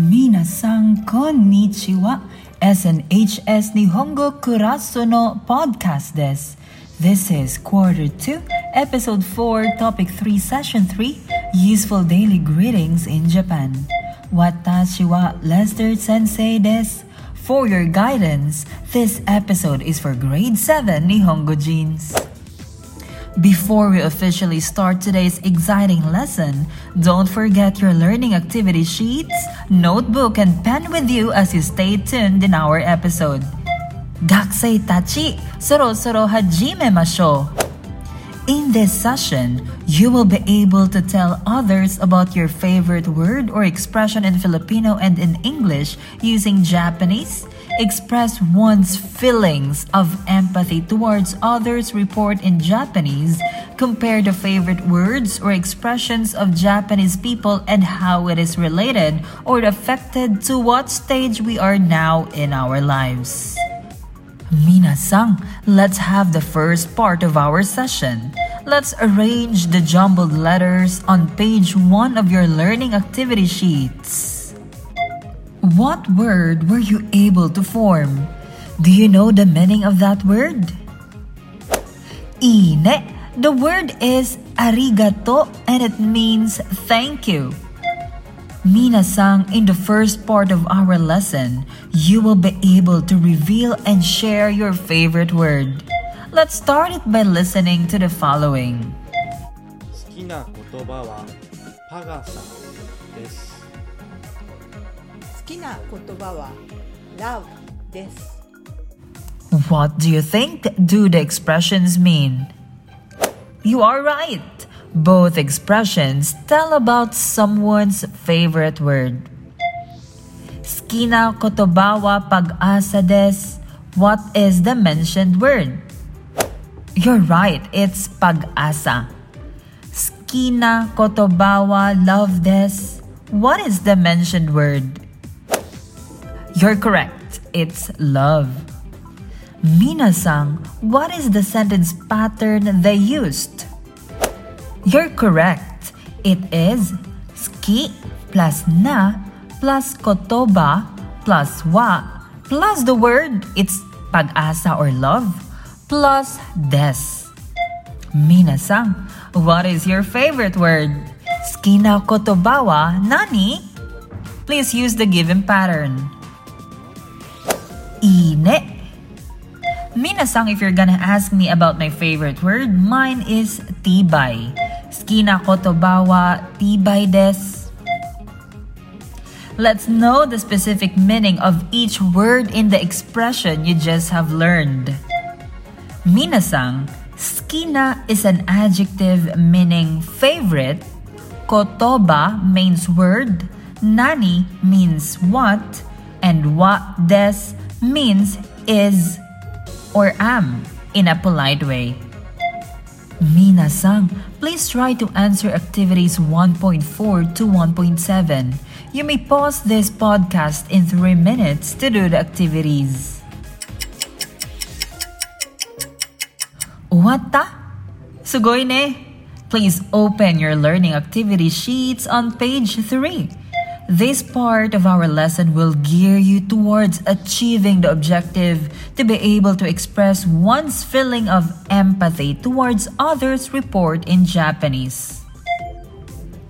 Minasan konnichiwa. SNHS Nihongo Kuraso no podcast des. This is quarter 2, episode 4, topic 3, session 3, useful daily greetings in Japan. Watashi wa Lester Sensei des. For your guidance, this episode is for grade 7 Nihongojins. Before we officially start today's exciting lesson, don't forget your learning activity sheets, notebook, and pen with you as you stay tuned in our episode. Gakusei tachi, soro soro hajime masho. In this session, you will be able to tell others about your favorite word or expression in Filipino and in English using Japanese, express one's feelings of empathy towards others report in Japanese, compare the favorite words or expressions of Japanese people and how it is related or affected to what stage we are now in our lives. Minasan, let's have the first part of our session. Let's arrange the jumbled letters on page 1 of your learning activity sheets. What word were you able to form? Do you know the meaning of that word? Ine. The word is arigato and it means thank you. Minasang, in the first part of our lesson, you will be able to reveal and share your favorite word. Let's start it by listening to the following. 好きな言葉はパガサです好 きな言葉は love です。 What do you think do the expressions mean? You are right. Both expressions tell about someone's favorite word. Skina kotobawa pag-asa des. What is the mentioned word? You're right, it's pag-asa. Skina kotobawa love des. What is the mentioned word? You're correct, it's love. Minasang, what is the sentence pattern they used? You're correct. It is ski plus na plus kotoba plus wa plus the word it's pag-asa or love plus des. Minasang, what is your favorite word? Skina kotobawa nani? Please use the given pattern. Ine. Minasang, if you're gonna ask me about my favorite word, mine is tibay. Skina kotobawa tibay des. Let's know the specific meaning of each word in the expression you just have learned. Minasang, skina is an adjective meaning favorite. Kotoba means word. Nani means what. And wa des means is or am in a polite way. Minasang, please try to answer activities 1.4 to 1.7. You may pause this podcast in 3 minutes to do the activities. The? Sugoi ne? Please open your learning activity sheets on page 3. This part of our lesson will gear you towards achieving the objective to be able to express one's feeling of empathy towards others report in Japanese.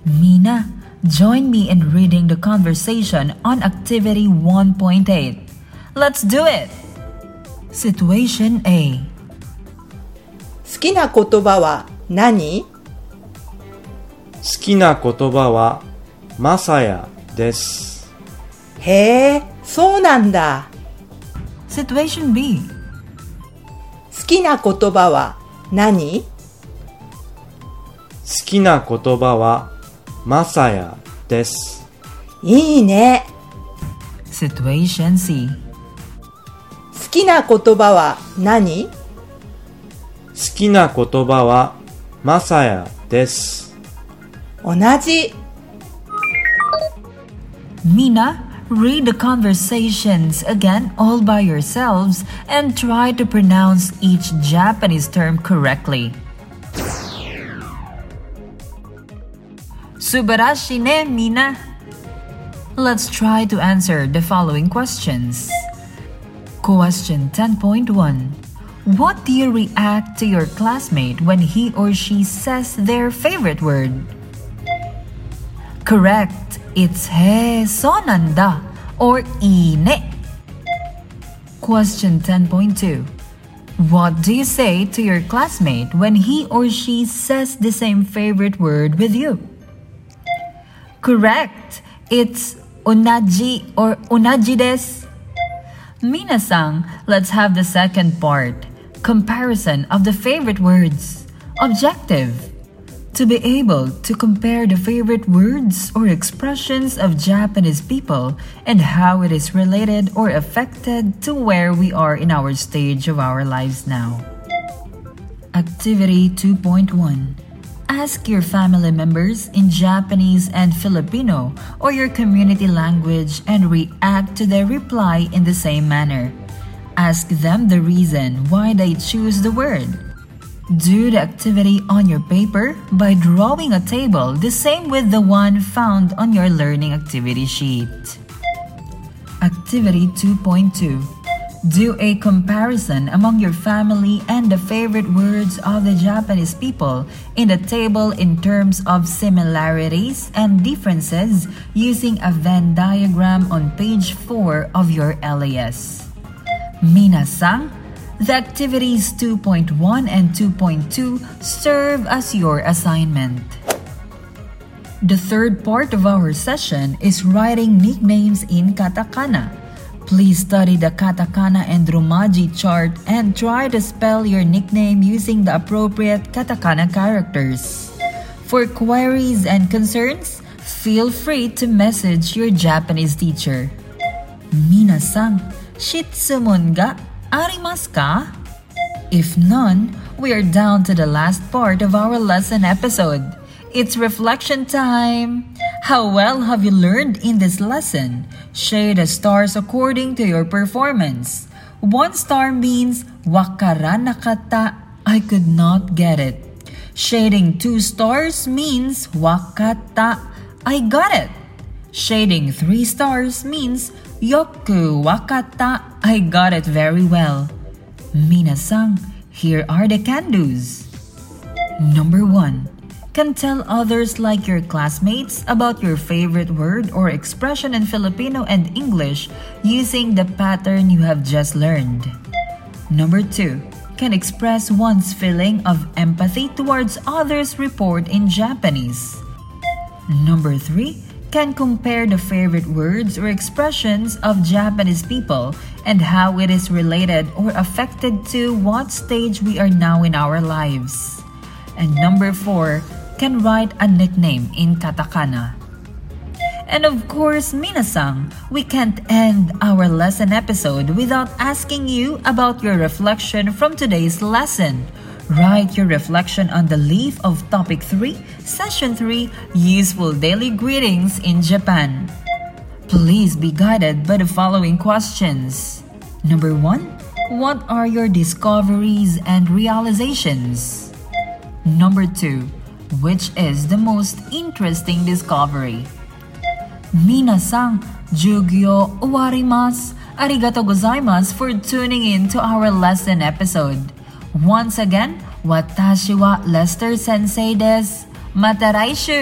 Mina, join me in reading the conversation on activity 1.8. Let's do it! Situation A. 好きな言葉は何好きな言葉はマサヤ ですへえ、そうなんだ。Situation B. 好きな言葉は何？好きな言葉はマサヤですいいね。Situation C. 好きな言葉は何？好きな言葉はマサヤです同じ。Mina, read the conversations again all by yourselves and try to pronounce each Japanese term correctly. Subarashi ne, Mina. let's try to answer the following questions. Question 10.1 What do you react to your classmate when he or she says their favorite word? Correct. It's he sonanda or ine. Question 10.2 What do you say to your classmate when he or she says the same favorite word with you? Correct. It's unaji or desu. Minasang, let's have the second part. Comparison of the favorite words. Objective. To be able to compare the favorite words or expressions of Japanese people and how it is related or affected to where we are in our stage of our lives now. Activity 2.1 Ask your family members in Japanese and Filipino or your community language and react to their reply in the same manner. Ask them the reason why they choose the word. Do the activity on your paper by drawing a table the same with the one found on your learning activity sheet. Activity 2.2 Do a comparison among your family and the favorite words of the Japanese people in the table in terms of similarities and differences using a Venn diagram on page 4 of your LAS. Minasang, the activities 2.1 and 2.2 serve as your assignment. The third part of our session is writing nicknames in katakana. Please study the katakana and romaji chart and try to spell your nickname using the appropriate katakana characters. For queries and concerns, feel free to message your Japanese teacher. Minasan, shitsumon ga arimasu ka? If none, we are down to the last part of our lesson episode. It's reflection time. How well have you learned in this lesson? Shade the stars according to your performance. One star means wakaranakata, I could not get it. Shading two stars means wakata, I got it. Shading three stars means yoku wakata, I got it very well. Minasan, here are the can-dos. Number 1. Can tell others like your classmates about your favorite word or expression in Filipino and English using the pattern you have just learned. Number 2. Can express one's feeling of empathy towards others' report in Japanese. Number 3. Can compare the favorite words or expressions of Japanese people and how it is related or affected to what stage we are now in our lives. And number 4. Can write a nickname in katakana. And of course, Minasang, we can't end our lesson episode without asking you about your reflection from today's lesson. Write your reflection on the leaf of Topic 3, Session 3 Useful Daily Greetings in Japan. Please be guided by the following questions. Number 1. What are your discoveries and realizations? Number 2. Which is the most interesting discovery? Minasang, Jugyo Uwarimasu. Arigato gozaimasu for tuning in to our lesson episode. Once again, watashi wa Lester Sensei desu. Mata raishu!